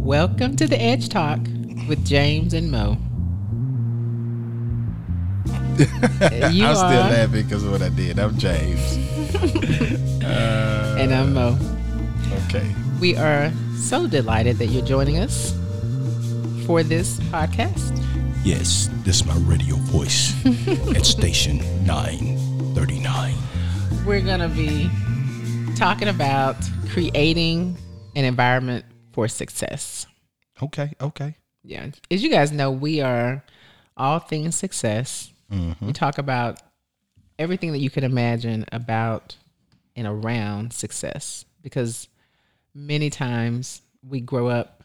Welcome to the Edge Talk with James and Mo. You I'm still laughing because of what I did. I'm James. Uh, And I'm Mo. okay. We are so delighted that you're joining us for this podcast. Yes, this is my radio voice at station 939. We're going to be talking about creating an environment for success. Okay, okay. Yeah. As you guys know, we are all things success. Mm-hmm. We talk about everything that you can imagine about and around success because many times we grow up,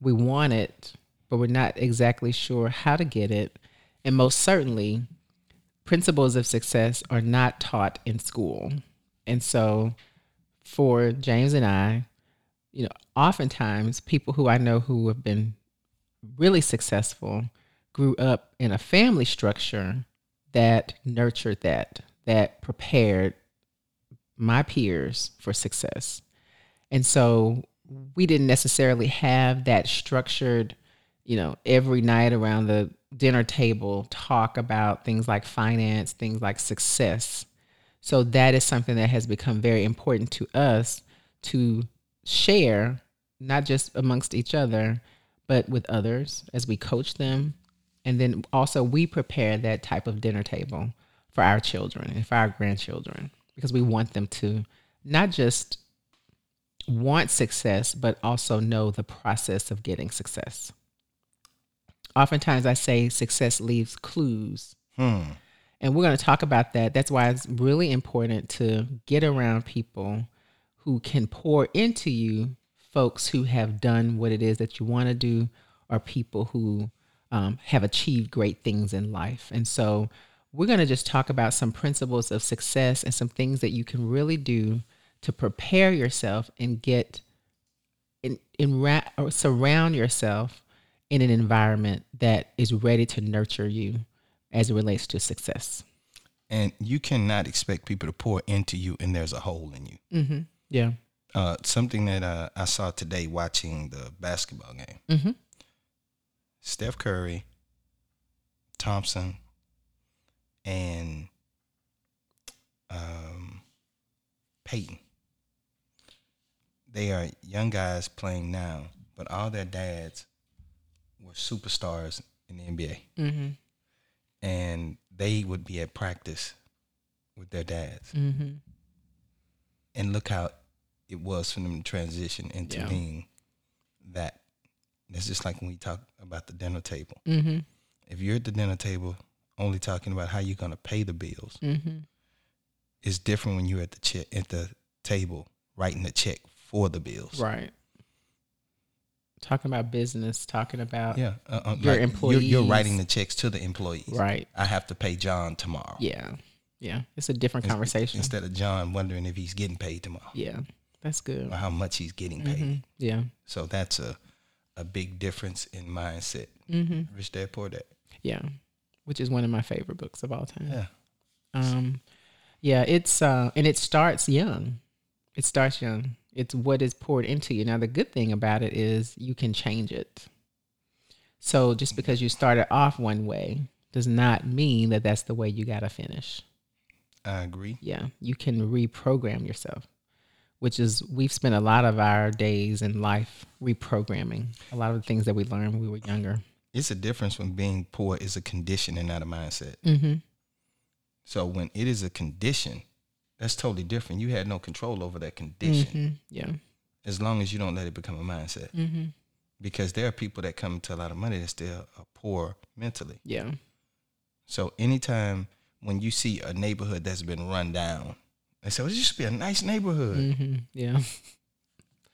we want it, but we're not exactly sure how to get it. And most certainly, principles of success are not taught in school. And so, for James and I, you know, oftentimes people who I know who have been really successful grew up in a family structure that nurtured that, that prepared my peers for success. And so we didn't necessarily have that structured, you know, every night around the dinner table talk about things like finance, things like success. So that is something that has become very important to us to share, not just amongst each other, but with others as we coach them. And then also, we prepare that type of dinner table for our children and for our grandchildren because we want them to not just want success, but also know the process of getting success. Oftentimes, I say success leaves clues. Hmm. And we're going to talk about that. That's why it's really important to get around people who can pour into you, folks who have done what it is that you want to do, or people who um, have achieved great things in life. And so we're going to just talk about some principles of success and some things that you can really do to prepare yourself and get in, in ra- surround yourself in an environment that is ready to nurture you as it relates to success. And you cannot expect people to pour into you and there's a hole in you. Mm-hmm. Yeah. Uh, something that uh, I saw today watching the basketball game Mm-hmm. Steph Curry, Thompson, and um, Payton. They are young guys playing now, but all their dads were superstars in the NBA. Mm-hmm. And they would be at practice with their dads. Mm-hmm. And look how it was for them to transition into Yeah. being that. It's just like when we talk about the dinner table. Mm-hmm. if you're at the dinner table only talking about how you're going to pay the bills, Mm-hmm. it's different when you're at the check at the table writing the check for the bills. Right. Talking about business, talking about Yeah, uh, uh, Your like, You're, employees. you're writing the checks to the employees. right. I have to pay John tomorrow. Yeah. Yeah. It's a different conversation. Instead of John wondering if he's getting paid tomorrow yeah. That's good. or how much he's getting paid. Mhm. Yeah. So that's a a big difference in mindset. Mm-hmm. Rich Dad Poor Dad. Yeah. Which is one of my favorite books of all time. Yeah. Um, yeah, it's uh, and it starts young. It starts young. It's what is poured into you. Now, the good thing about it is you can change it. So just because you started off one way does not mean that that's the way you got to finish. I agree. Yeah, you can reprogram yourself, which is we've spent a lot of our days in life reprogramming a lot of the things that we learned when we were younger. It's a difference when being poor is a condition and not a mindset. Mm-hmm. So when it is a condition, that's totally different. You had no control over that condition Mm-hmm. Yeah. as long as you don't let it become a mindset. Mm-hmm. Because there are people that come to a lot of money that still are poor mentally. Yeah. So anytime when you see a neighborhood that's been run down, they say, well, this should be a nice neighborhood. Mm-hmm. Yeah.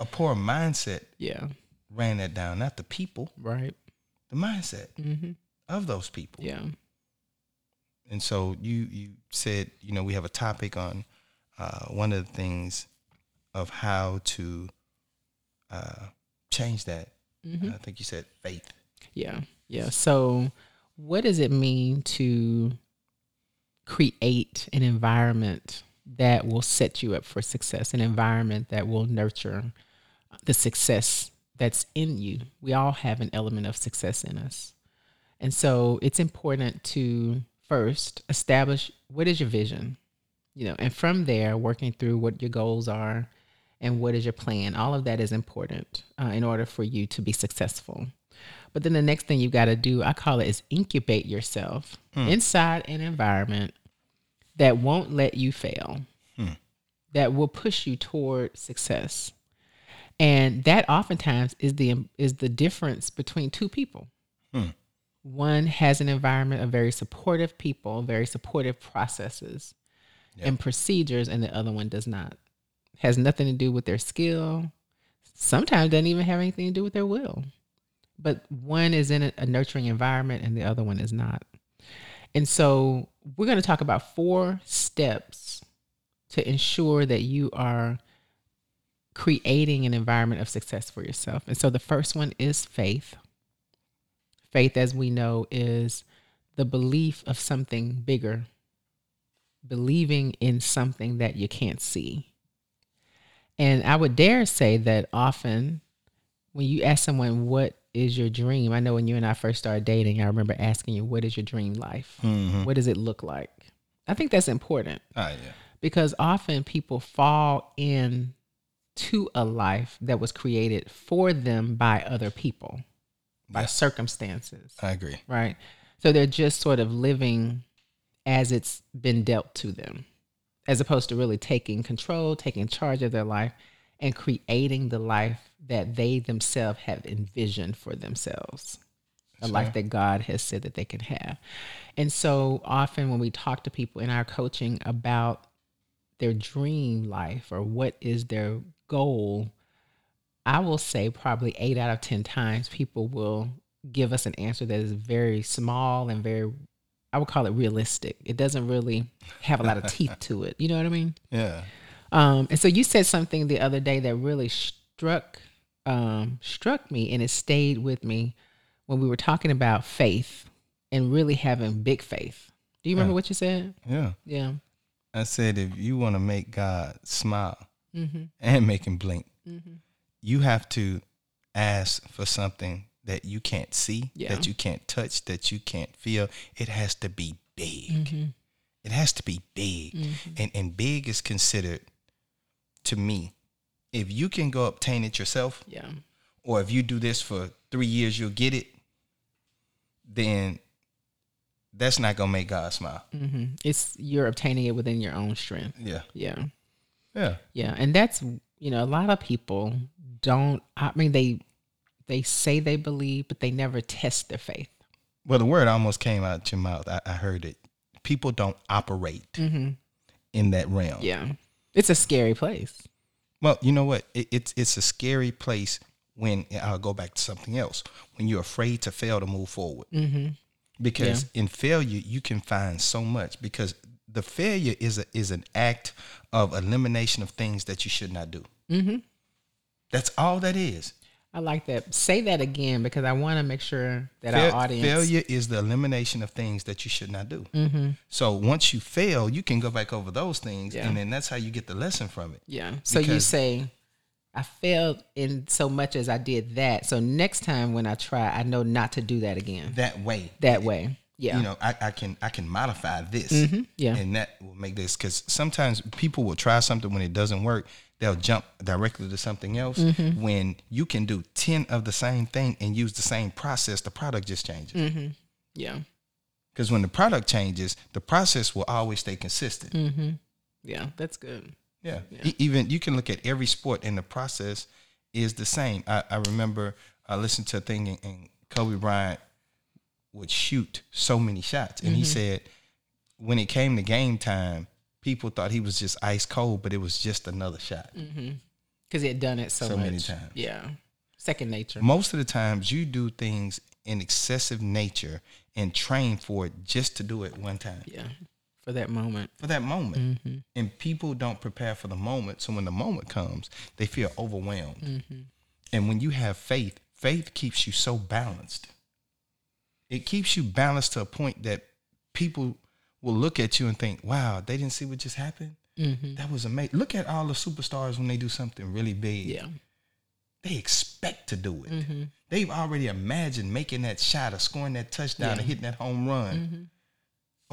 A poor mindset Yeah. ran that down, not the people, Right. the mindset Mm-hmm. of those people. Yeah. And so you you said, you know, we have a topic on uh, one of the things of how to uh, change that. Mm-hmm. I think you said faith. Yeah. Yeah. So, what does it mean to create an environment that will set you up for success, an environment that will nurture the success that's in you. We all have an element of success in us. And so it's important to first establish what is your vision, you know, and from there, working through what your goals are and what is your plan. All of that is important uh, in order for you to be successful. But then the next thing you've got to do, I call it, is incubate yourself hmm. inside an environment that won't let you fail, hmm. that will push you toward success. And that oftentimes is the is the difference between two people. Hmm. One has an environment of very supportive people, very supportive processes yep. and procedures, and the other one does not. Has nothing to do with their skill. Sometimes doesn't even have anything to do with their will. But one is in a, a nurturing environment and the other one is not. And so we're going to talk about four steps to ensure that you are creating an environment of success for yourself. And so the first one is faith. Faith, as we know, is the belief of something bigger, believing in something that you can't see. And I would dare say that often when you ask someone, What is your dream? I know when you and I first started dating, I remember asking you, What is your dream life? Mm-hmm. What does it look like? I think that's important. Ah, yeah. Because often people fall in to a life that was created for them by other people, by circumstances. I agree. Right. So they're just sort of living as it's been dealt to them, as opposed to really taking control, taking charge of their life, and creating the life that they themselves have envisioned for themselves, a sure. life that God has said that they can have. And so often when we talk to people in our coaching about their dream life or what is their goal, I will say probably eight out of 10 times people will give us an answer that is very small and very, I would call it realistic. It doesn't really have a lot of teeth to it. You know what I mean? Yeah. Um, and so you said something the other day that really struck um, struck me and it stayed with me when we were talking about faith and really having big faith. Do you remember yeah. what you said? Yeah. Yeah. I said if you want to make God smile, mm-hmm. and make him blink. Mm-hmm. You have to ask for something that you can't see, yeah. that you can't touch, that you can't feel. It has to be big. Mm-hmm. It has to be big. Mm-hmm. And and big is considered to me, if you can go obtain it yourself, yeah. or if you do this for three years, you'll get it, then that's not gonna make God smile. Mm-hmm. It's you're obtaining it within your own strength. Yeah. Yeah. Yeah. Yeah. And that's, you know, a lot of people don't, I mean, they, they say they believe, but they never test their faith. Well, the word almost came out your mouth. I, I heard it. People don't operate mm-hmm. in that realm. Yeah. It's a scary place. Well, you know what? It, it's, it's a scary place when I'll go back to something else. When you're afraid to fail to move forward. Mm-hmm. Because yeah. in failure, you can find so much because the failure is a, is an act of elimination of things that you should not do. Mm-hmm. That's all that is. I like that. Say that again because I want to make sure that Fail, our audience. Failure is the elimination of things that you should not do. Mm-hmm. So once you fail, you can go back over those things, yeah. and then that's how you get the lesson from it. Yeah. So because you say, I failed in so much as I did that. So next time when I try, I know not to do that again. That way. That it, way. Yeah. You know, I, I can I can modify this. Mm-hmm. Yeah. And that will make this because sometimes people will try something when it doesn't work. They'll jump directly to something else. Mm-hmm. When you can do ten of the same thing and use the same process, the product just changes. Mm-hmm. Yeah. Because when the product changes, the process will always stay consistent. Mm-hmm. Yeah, that's good. Yeah. yeah. even you can look at every sport and the process is the same. I, I remember I listened to a thing and Kobe Bryant would shoot so many shots. And mm-hmm. he said when it came to game time, people thought he was just ice cold, but it was just another shot. Because mm-hmm. he had done it so, so many times. Yeah. Second nature. Most of the times you do things in excessive nature and train for it just to do it one time. Yeah. For that moment. For that moment. Mm-hmm. And people don't prepare for the moment. So when the moment comes, they feel overwhelmed. Mm-hmm. And when you have faith, faith keeps you so balanced it keeps you balanced to a point that people will look at you and think, wow, they didn't see what just happened. Mm-hmm. That was amazing. Look at all the superstars when they do something really big. Yeah. They expect to do it. Mm-hmm. They've already imagined making that shot or scoring that touchdown yeah. or hitting that home run mm-hmm.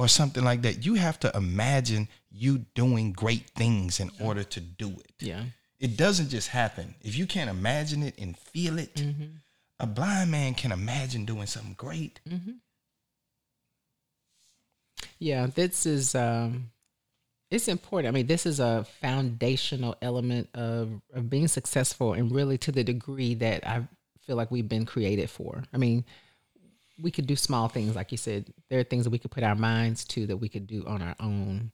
or something like that. You have to imagine you doing great things in order to do it. Yeah. It doesn't just happen. If you can't imagine it and feel it, mm-hmm. a blind man can imagine doing something great. Yeah, this is um it's important. I mean, this is a foundational element of, of being successful and really to the degree that I feel like we've been created for. I mean, we could do small things, like you said. There are things that we could put our minds to that we could do on our own.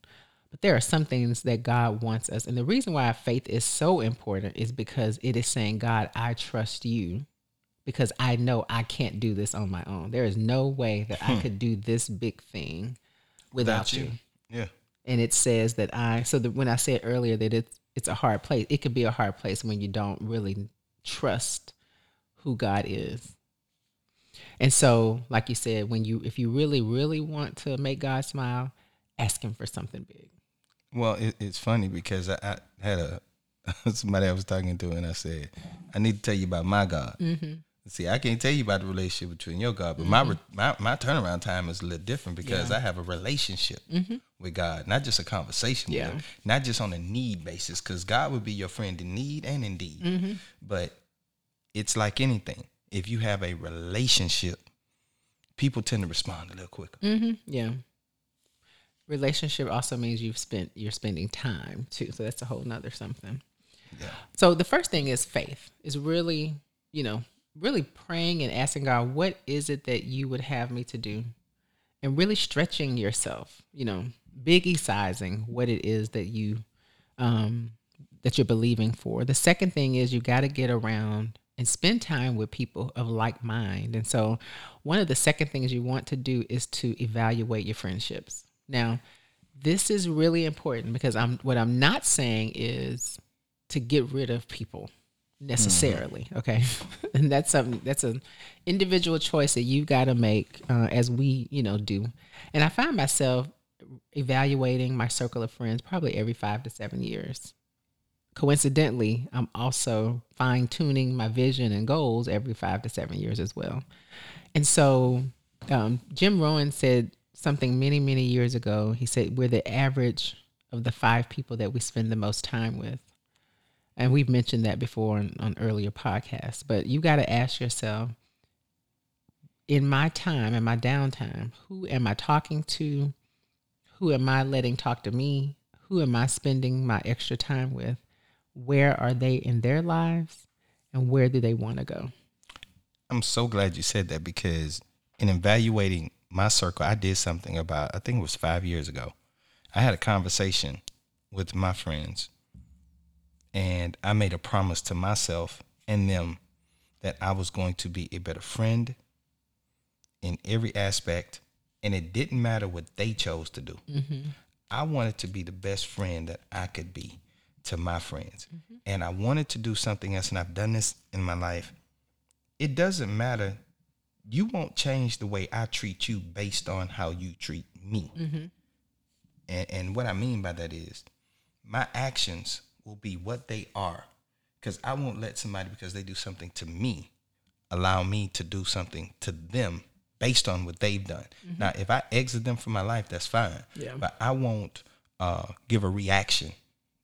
But there are some things that God wants us. And the reason why faith is so important is because it is saying, God, I trust you because I know I can't do this on my own. There is no way that hmm. I could do this big thing without, without you. you. Yeah. And it says that I so that when I said earlier that it's it's a hard place, it could be a hard place when you don't really trust who God is. And so, like you said, when you if you really, really want to make God smile, ask him for something big. Well, it, it's funny because I, I, had a somebody I was talking to, and I said, "I need to tell you about my God." Mm-hmm. See, I can't tell you about the relationship between your God, but mm-hmm. my, my my turnaround time is a little different because yeah. I have a relationship mm-hmm. with God, not just a conversation yeah. with Him, not just on a need basis. Because God would be your friend in need and in deed, mm-hmm. but it's like anything. If you have a relationship, people tend to respond a little quicker. Mm-hmm. Yeah. Relationship also means you've spent you're spending time too, so that's a whole nother something. Yeah. So the first thing is faith. Is really, you know, really praying and asking God, what is it that you would have me to do? And really stretching yourself, you know, biggie sizing what it is that you um that you're believing for. The second thing is you got to get around and spend time with people of like mind. And so one of the second things you want to do is to evaluate your friendships. Now, this is really important because I'm what I'm not saying is to get rid of people necessarily mm-hmm. okay? And that's something that's an individual choice that you got to make uh, as we you know do. And i find myself evaluating my circle of friends probably every five to seven years. Coincidentally i'm also fine-tuning my vision and goals every five to seven years as well. And so um, jim Rohn said something many many years ago. He said we're the average of the five people that we spend the most time with and we've mentioned that before on, on earlier podcasts, but you got to ask yourself in my time, in my downtime, who am I talking to? Who am I letting talk to me? Who am I spending my extra time with? Where are they in their lives? And where do they want to go? I'm so glad you said that because in evaluating my circle, I did something about, I think it was five years ago. I had a conversation with my friends and I made a promise to myself and them that I was going to be a better friend in every aspect. And it didn't matter what they chose to do. Mm-hmm. I wanted to be the best friend that I could be to my friends. Mm-hmm. And I wanted to do something else. And I've done this in my life. It doesn't matter. You won't change the way I treat you based on how you treat me. Mm-hmm. And, and what I mean by that is my actions will be what they are. Because I won't let somebody, because they do something to me, allow me to do something to them based on what they've done. Mm-hmm. Now, if I exit them from my life, that's fine. Yeah. But I won't uh, give a reaction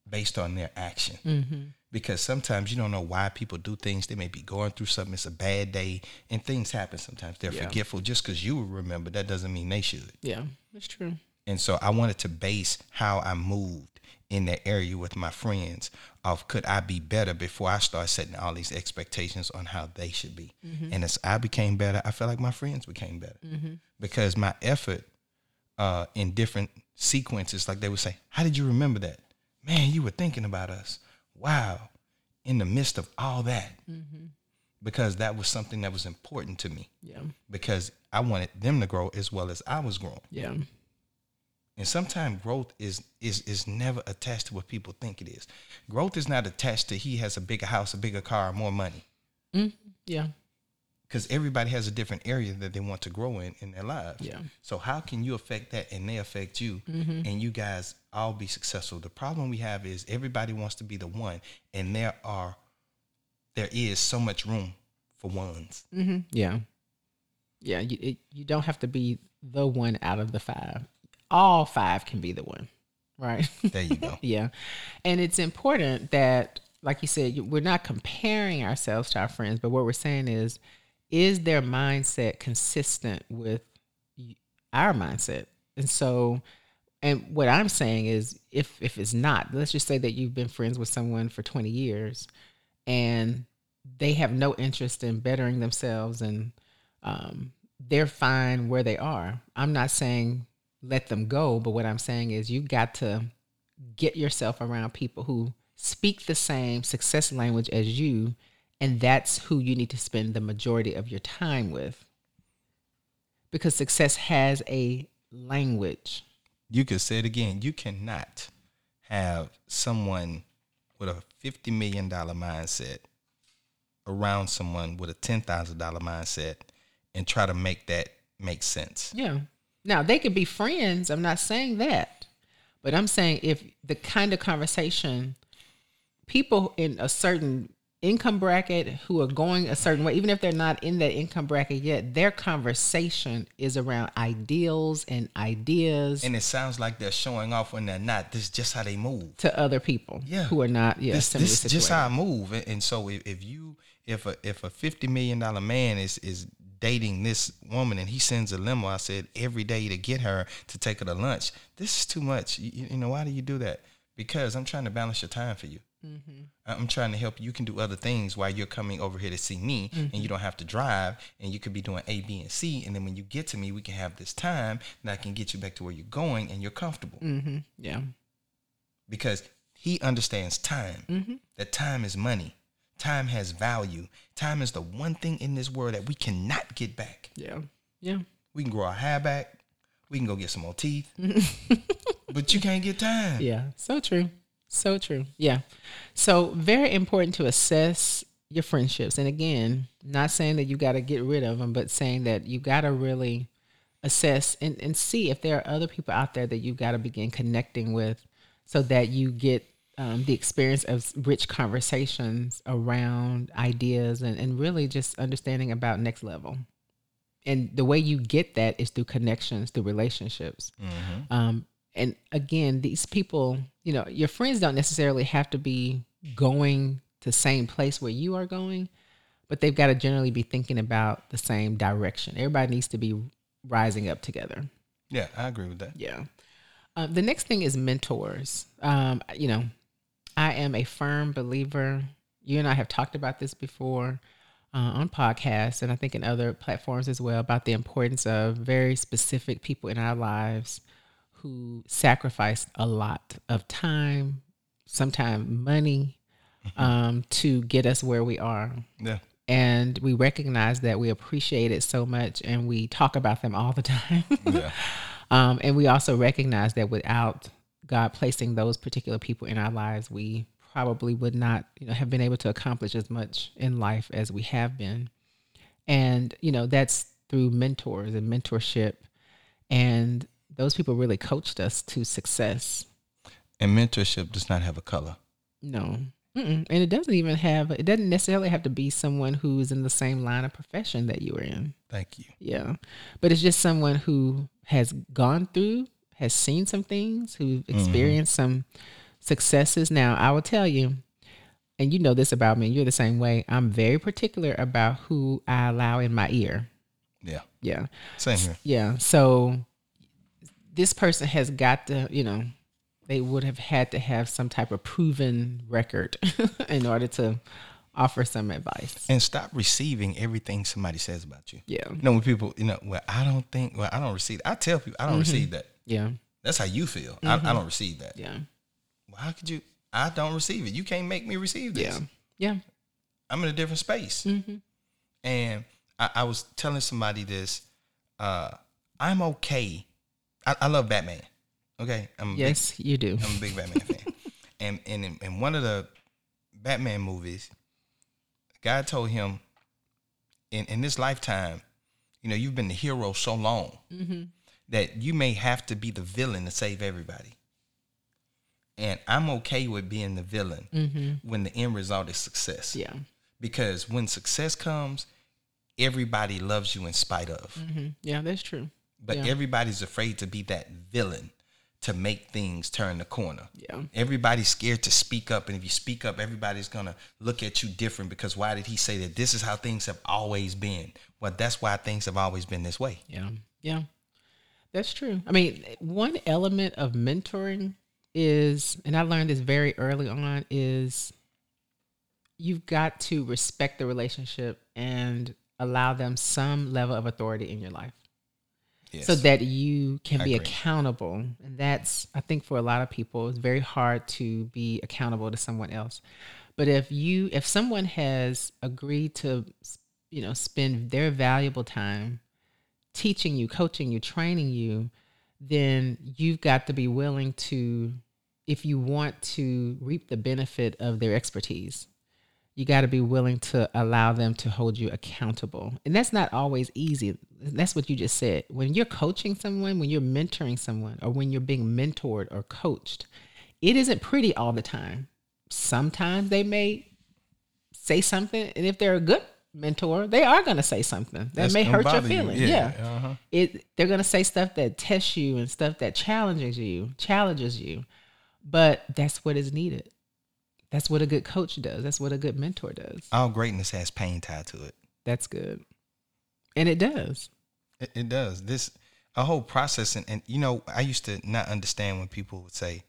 based on their action. Mm-hmm. Because sometimes you don't know why people do things. They may be going through something. It's a bad day, and things happen. Sometimes they're yeah. forgetful. Just because you remember, that doesn't mean they should. Yeah, that's true. And so I wanted to base how I moved in that area with my friends of could I be better before I start setting all these expectations on how they should be. Mm-hmm. And as I became better, I felt like my friends became better mm-hmm. because my effort uh, in different sequences, like they would say, "How did you remember that? Man, you were thinking about us. Wow!" In the midst of all that, mm-hmm. because that was something that was important to me. Yeah. Because I wanted them to grow as well as I was growing. Yeah. And sometimes growth is is is never attached to what people think it is. Growth is not attached to he has a bigger house, a bigger car, more money. Mm, yeah. because everybody has a different area that they want to grow in in their lives. Yeah. So how can you affect that and they affect you, and you guys all be successful? The problem we have is everybody wants to be the one, and there are there is so much room for ones. Mm-hmm. Yeah. Yeah. You, it, you don't have to be the one out of the five. All five can be the one, right? There you go. yeah. And it's important that, like you said, we're not comparing ourselves to our friends, but what we're saying is, is their mindset consistent with our mindset? And so, and what I'm saying is, if if it's not, let's just say that you've been friends with someone for 20 years, and they have no interest in bettering themselves, and um, they're fine where they are. I'm not saying let them go, but what I'm saying is you got to get yourself around people who speak the same success language as you, and that's who you need to spend the majority of your time with. Because success has a language. You could say it again. You cannot have someone with a fifty million dollar mindset around someone with a ten thousand dollar mindset and try to make that make sense. Yeah. Now they could be friends. I'm not saying that. But I'm saying if the kind of conversation people in a certain income bracket who are going a certain way, even if they're not in that income bracket yet, their conversation is around ideals and ideas And it sounds like they're showing off when they're not. This is just how they move. to other people Yeah. who are not yeah, this, this is just how I move. And- And so if, if you if a if a fifty million dollar man is is dating this woman and he sends a limo, I said every day to get her to take her to lunch. This is too much. You, you know why do you do that? Because I'm trying to balance your time for you. Mm-hmm. I'm trying to help you. You can do other things while you're coming over here to see me, and you mm-hmm. don't have to drive, and you could be doing A, B, and C. And then when you get to me, we can have this time, and I can get you back to where you're going, and you're comfortable Mm-hmm. Yeah. because he understands time. Mm-hmm. That time is money. Time has value. Time is the one thing in this world that we cannot get back. Yeah. Yeah. We can grow our hair back. We can go get some more teeth. but you can't get time. Yeah, so true. So true. Yeah. So, very important to assess your friendships. And again, not saying that you got to get rid of them, but saying that you got to really assess and, and see if there are other people out there that you got to begin connecting with so that you get um, the experience of rich conversations around ideas and, and really just understanding about next level. And the way you get that is through connections, through relationships. Um, and again, these people, you know, your friends don't necessarily have to be going to the same place where you are going, but they've got to generally be thinking about the same direction. Everybody needs to be rising up together. Yeah, I agree with that. Yeah. Um, the next thing is mentors. Um, you know, I am a firm believer. You and I have talked about this before uh, on podcasts and I think in other platforms as well about the importance of very specific people in our lives who sacrifice a lot of time, sometimes money, um, to get us where we are Yeah. and we recognize that we appreciate it so much and we talk about them all the time. Yeah. um, and we also recognize that without God placing those particular people in our lives, we probably would not, you know, have been able to accomplish as much in life as we have been. And, you know, that's through mentors and mentorship. And those people really coached us to success. And mentorship does not have a color. No. Mm-mm. And it doesn't even have, it doesn't necessarily have to be someone who's in the same line of profession that you are in. Thank you. Yeah. But it's just someone who has gone through, has seen some things, who've mm-hmm. experienced some successes. Now, I will tell you, and you know this about me, you're the same way. I'm very particular about who I allow in my ear. Yeah. Yeah. Same here. Yeah. So this person has got to, you know, they would have had to have some type of proven record in order to offer some advice. And stop receiving everything somebody says about you. Yeah. You know, when people, you know, well, I don't think, well, I don't receive. I tell people, I don't mm-hmm. receive that. Yeah. That's how you feel. I, I don't receive that. Yeah. Well, how could you? I don't receive it. You can't make me receive this. Yeah. Yeah. I'm in a different space. Mm-hmm. And I, I was telling somebody this. Uh, I'm okay. I, I love Batman. Okay, I'm a Yes, you do. I'm a big Batman fan. And and in, in one of the Batman movies, guy told him, in, in this lifetime, you know, you've been the hero so long mm-hmm. That you may have to be the villain to save everybody. And I'm okay with being the villain mm-hmm. when the end result is success. Yeah. Because when success comes, everybody loves you in spite of. Mm-hmm. Yeah, that's true. But yeah. everybody's afraid to be that villain to make things turn the corner. Yeah. Everybody's scared to speak up. And if you speak up, everybody's going to look at you different because why did he say that this is how things have always been? Well, that's why things have always been this way. Yeah. Yeah. That's true. I mean, one element of mentoring is, and I learned this very early on, is you've got to respect the relationship and allow them some level of authority in your life yes. so that you can I be agree. accountable. And that's, I think, for a lot of people, it's very hard to be accountable to someone else. But if you, if someone has agreed to, you know, spend their valuable time teaching you, coaching you, training you, then you've got to be willing to, if you want to reap the benefit of their expertise, you got to be willing to allow them to hold you accountable. And that's not always easy. That's what you just said. When you're coaching someone, when you're mentoring someone, or when you're being mentored or coached, it isn't pretty all the time. Sometimes they may say something, and if they're a good mentor, they are going to say something that That's may hurt your feelings. You. Yeah, yeah. Uh-huh. it they're going to say stuff that tests you and stuff that challenges you, challenges you. But that's what is needed. That's what a good coach does. That's what a good mentor does. All greatness has pain tied to it. That's good. And it does. It, it does. This a whole process and, and, you know, I used to not understand when people would say,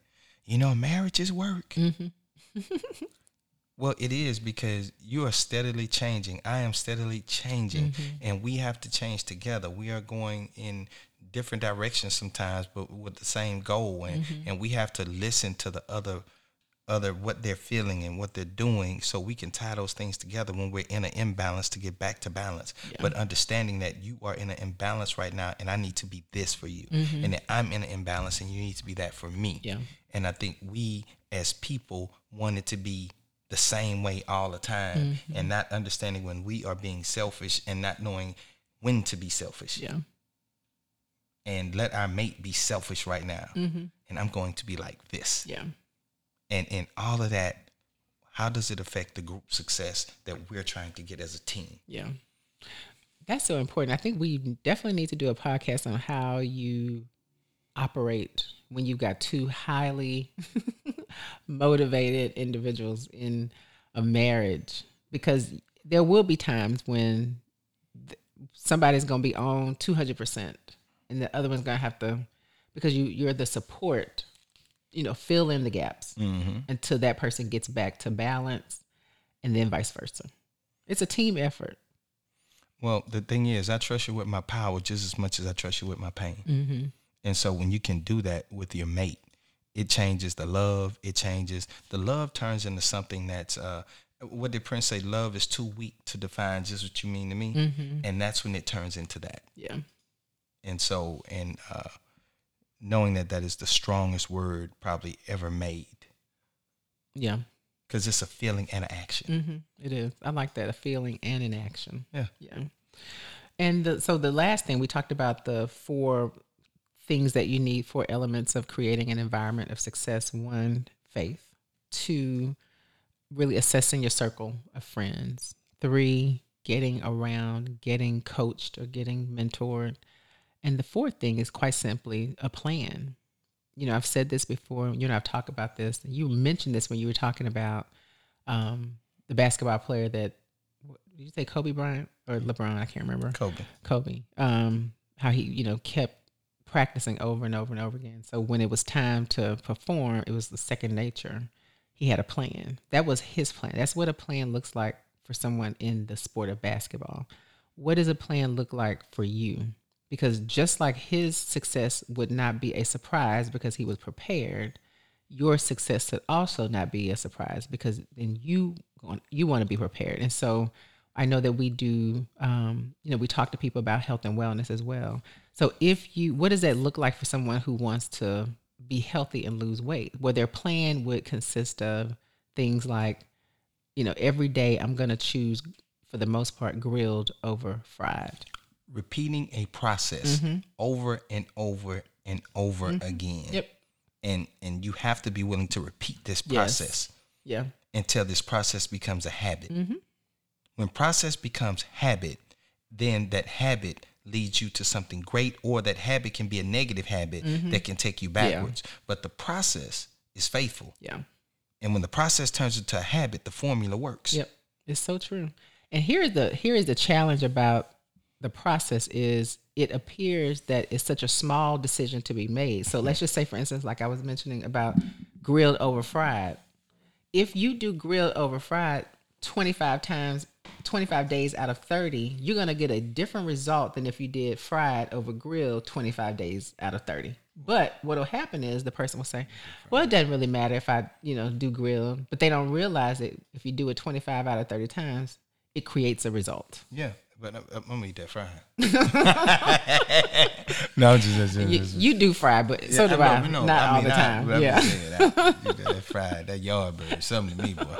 you know, marriage is work. Mm-hmm. well, it is because you are steadily changing. I am steadily changing, mm-hmm. and we have to change together. We are going in different directions sometimes, but with the same goal, and mm-hmm. and we have to listen to the other other what they're feeling and what they're doing so we can tie those things together when we're in an imbalance to get back to balance yeah. but understanding that you are in an imbalance right now and i need to be this for you mm-hmm. and that i'm in an imbalance and you need to be that for me yeah. and i think we as people want it to be the same way all the time mm-hmm. and not understanding when we are being selfish and not knowing when to be selfish. Yeah. And let our mate be selfish right now. Mm-hmm. and i'm going to be like this. Yeah. And and all of that how does it affect the group success that we're trying to get as a team? Yeah. That's so important. I think we definitely need to do a podcast on how you operate when you've got two highly motivated individuals in a marriage because there will be times when somebody's going to be on 200% and the other one's going to have to because you you're the support you know, fill in the gaps mm-hmm. until that person gets back to balance and then vice versa. It's a team effort. Well, the thing is, I trust you with my power just as much as I trust you with my pain. Mm-hmm. And so when you can do that with your mate, it changes the love. It changes the love turns into something that's uh, what did Prince say? Love is too weak to define just what you mean to me, mm-hmm. and that's when it turns into that. Yeah. And so, and uh, knowing that that is the strongest word probably ever made. Yeah. Because it's a feeling and an action. Mm-hmm. It is. I like that a feeling and an action. Yeah. Yeah. And the, so the last thing we talked about the four things that you need, for elements of creating an environment of success. One, faith. Two, really assessing your circle of friends. Three, getting around, getting coached or getting mentored. And the fourth thing is quite simply a plan. You know, I've said this before. You know, I've talked about this. You mentioned this when you were talking about um, the basketball player that did you say Kobe Bryant or LeBron? I can't remember. Kobe. Kobe. Um, how he, you know, kept practicing over and over and over again. So when it was time to perform, it was the second nature. He had a plan. That was his plan. That's what a plan looks like for someone in the sport of basketball. What does a plan look like for you? because just like his success would not be a surprise because he was prepared, your success should also not be a surprise because then you you want to be prepared. And so I know that we do, um, you know, we talk to people about health and wellness as well. So if you, what does that look like for someone who wants to be healthy and lose weight? Well, their plan would consist of things like, you know, every day I'm going to choose for the most part grilled over fried. Repeating a process mm-hmm. over and over and over mm-hmm. again. Yep. And and you have to be willing to repeat this process. Yes. Yeah. Until this process becomes a habit. Mm-hmm. When process becomes habit, then that habit leads you to something great, or that habit can be a negative habit mm-hmm. that can take you backwards. Yeah. But the process is faithful. Yeah. And when the process turns into a habit, the formula works. Yep. It's so true. And here is the here is the challenge about the process is it appears that it's such a small decision to be made. So let's just say for instance like I was mentioning about grilled over fried. If you do grilled over fried 25 times 25 days out of 30, you're going to get a different result than if you did fried over grilled 25 days out of 30. But what'll happen is the person will say, "Well, it doesn't really matter if I, you know, do grill," but they don't realize that if you do it 25 out of 30 times, it creates a result. Yeah, but I'm, I'm gonna eat that fried. no, just, just, just, you, you, do fry, but yeah, so do I. I. No, not I mean, all the time. I, yeah, that, that fried, that yardbird, something to me, boy.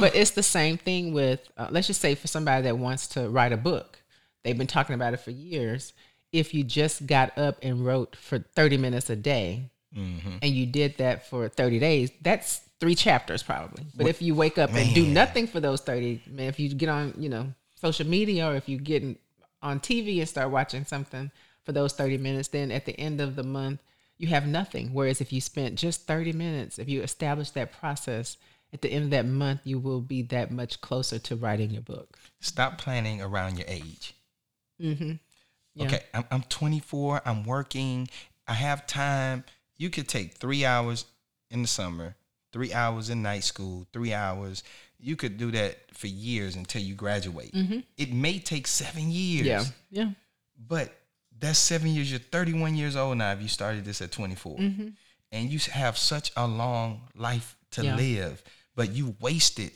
But it's the same thing with, uh, let's just say, for somebody that wants to write a book, they've been talking about it for years. If you just got up and wrote for 30 minutes a day mm-hmm. and you did that for 30 days, that's three chapters probably. But what? if you wake up Man. and do nothing for those 30, man, if you get on, you know, social media or if you get on TV and start watching something for those 30 minutes, then at the end of the month, you have nothing. Whereas if you spent just 30 minutes, if you establish that process, at the end of that month, you will be that much closer to writing your book. Stop planning around your age. Mm-hmm. Yeah. Okay, I'm, I'm 24. I'm working. I have time. You could take three hours in the summer, three hours in night school, three hours. You could do that for years until you graduate. Mm-hmm. It may take seven years. Yeah, yeah. But that's seven years. You're 31 years old now if you started this at 24. Mm-hmm. And you have such a long life to yeah. live but you wasted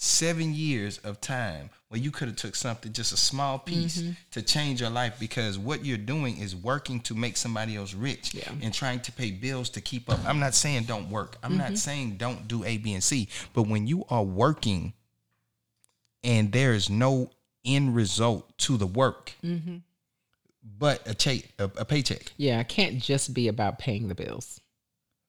seven years of time where you could have took something just a small piece mm-hmm. to change your life because what you're doing is working to make somebody else rich yeah. and trying to pay bills to keep up i'm not saying don't work i'm mm-hmm. not saying don't do a b and c but when you are working and there is no end result to the work mm-hmm. but a, cha- a, a paycheck yeah it can't just be about paying the bills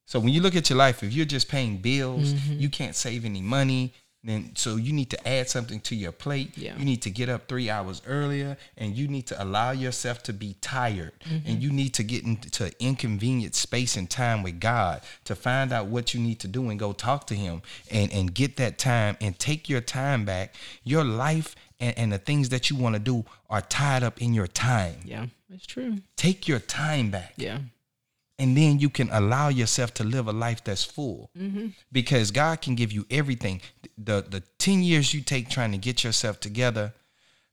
so when you look at your life, if you're just paying bills, mm-hmm. you can't save any money. Then so you need to add something to your plate. Yeah. You need to get up three hours earlier, and you need to allow yourself to be tired, mm-hmm. and you need to get into inconvenient space and time with God to find out what you need to do and go talk to Him and and get that time and take your time back. Your life and, and the things that you want to do are tied up in your time. Yeah, it's true. Take your time back. Yeah and then you can allow yourself to live a life that's full. Mm-hmm. because god can give you everything. The the 10 years you take trying to get yourself together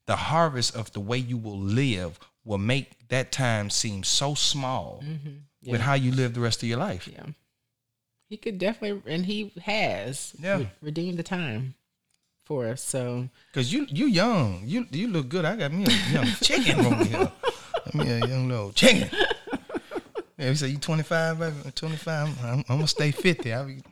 the harvest of the way you will live will make that time seem so small mm-hmm. yeah. with how you live the rest of your life. Yeah. He could definitely and he has yeah. re- redeemed the time for us so. Because you you young. You you look good. I got me a young chicken over here. Let me a young little chicken yeah, you say you 25, baby. 25. I'm, I'm, gonna stay 50. I be,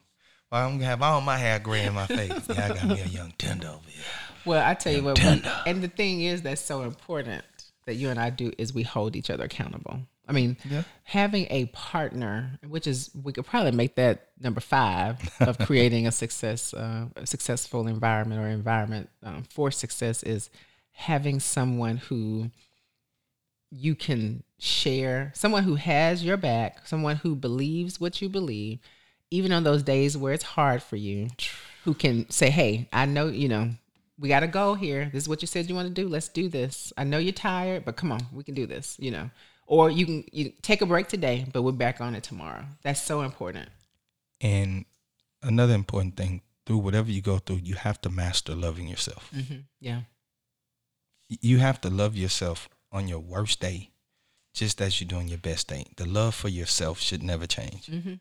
well, I'm gonna have all my hair gray in my face. Yeah, I got me a young tender over here. Well, I tell young you what, tender. and the thing is that's so important that you and I do is we hold each other accountable. I mean, yeah. having a partner, which is we could probably make that number five of creating a success, uh, a successful environment or environment um, for success is having someone who you can share, someone who has your back, someone who believes what you believe, even on those days where it's hard for you, who can say, Hey, I know, you know, we got to go here. This is what you said you want to do. Let's do this. I know you're tired, but come on, we can do this, you know. Or you can you take a break today, but we're back on it tomorrow. That's so important. And another important thing through whatever you go through, you have to master loving yourself. Mm-hmm. Yeah. You have to love yourself on your worst day, just as you do on your best day. The love for yourself should never change, mm-hmm.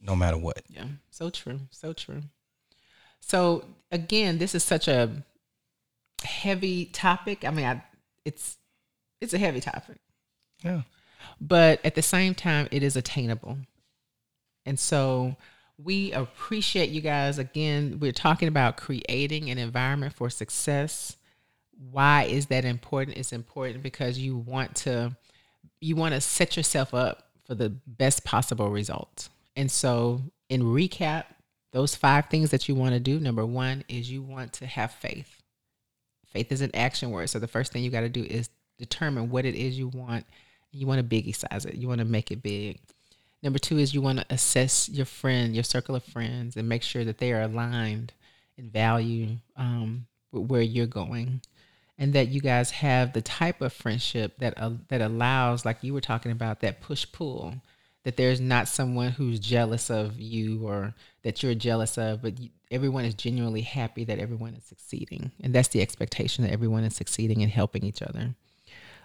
no matter what. Yeah, so true, so true. So again, this is such a heavy topic. I mean, I, it's it's a heavy topic. Yeah. But at the same time, it is attainable. And so We appreciate you guys. Again, we're talking about creating an environment for success. Why is that important? It's important because you want to you want to set yourself up for the best possible results. And so, in recap, those five things that you want to do, number 1 is you want to have faith. Faith is an action word. So the first thing you got to do is determine what it is you want. You want to biggie size it. You want to make it big. Number two is you want to assess your friend, your circle of friends, and make sure that they are aligned in value um, where you're going, and that you guys have the type of friendship that uh, that allows, like you were talking about, that push pull. That there's not someone who's jealous of you or that you're jealous of, but you, everyone is genuinely happy that everyone is succeeding, and that's the expectation that everyone is succeeding and helping each other.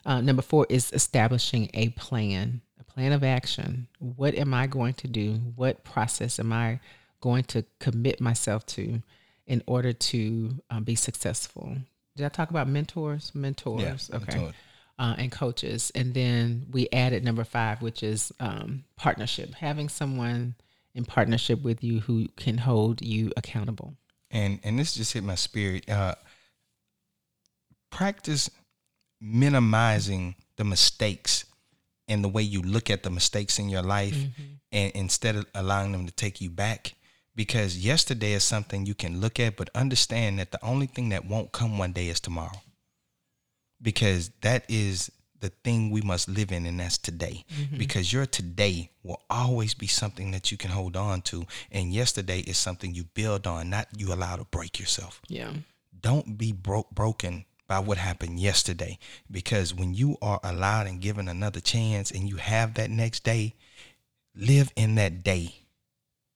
Uh, number four is establishing a plan a plan of action. What am I going to do? What process am I going to commit myself to in order to um, be successful? Did I talk about mentors? Mentors. Yeah, okay. Uh, and coaches. And then we added number five, which is um, partnership, having someone in partnership with you who can hold you accountable. And and this just hit my spirit. Uh, practice minimizing the mistakes and the way you look at the mistakes in your life mm-hmm. and instead of allowing them to take you back because yesterday is something you can look at but understand that the only thing that won't come one day is tomorrow because that is the thing we must live in and that's today mm-hmm. because your today will always be something that you can hold on to and yesterday is something you build on not you allow to break yourself yeah don't be broke broken by what happened yesterday. Because when you are allowed and given another chance and you have that next day, live in that day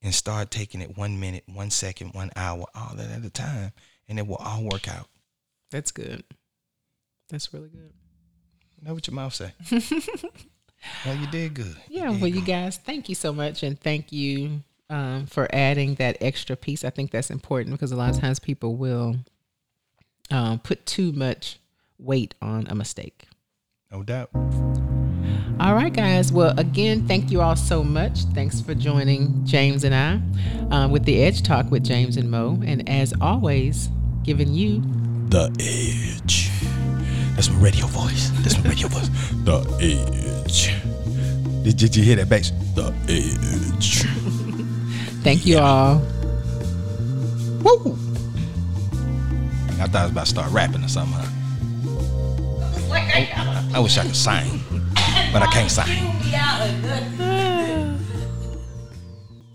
and start taking it one minute, one second, one hour, all that at a time, and it will all work out. That's good. That's really good. Know what your mouth say? well, you did good. Yeah. Did well, good. you guys, thank you so much, and thank you um, for adding that extra piece. I think that's important because a lot of times people will um, put too much weight on a mistake. No doubt. All right, guys. Well, again, thank you all so much. Thanks for joining James and I um, with the Edge Talk with James and Mo. And as always, giving you the Edge. That's my radio voice. That's my radio voice. The Edge. Did, did you hear that bass? The Edge. Thank you yeah. all. Woo! I thought I was about to start rapping or something. Huh? I, I wish I could sing, but I can't sing.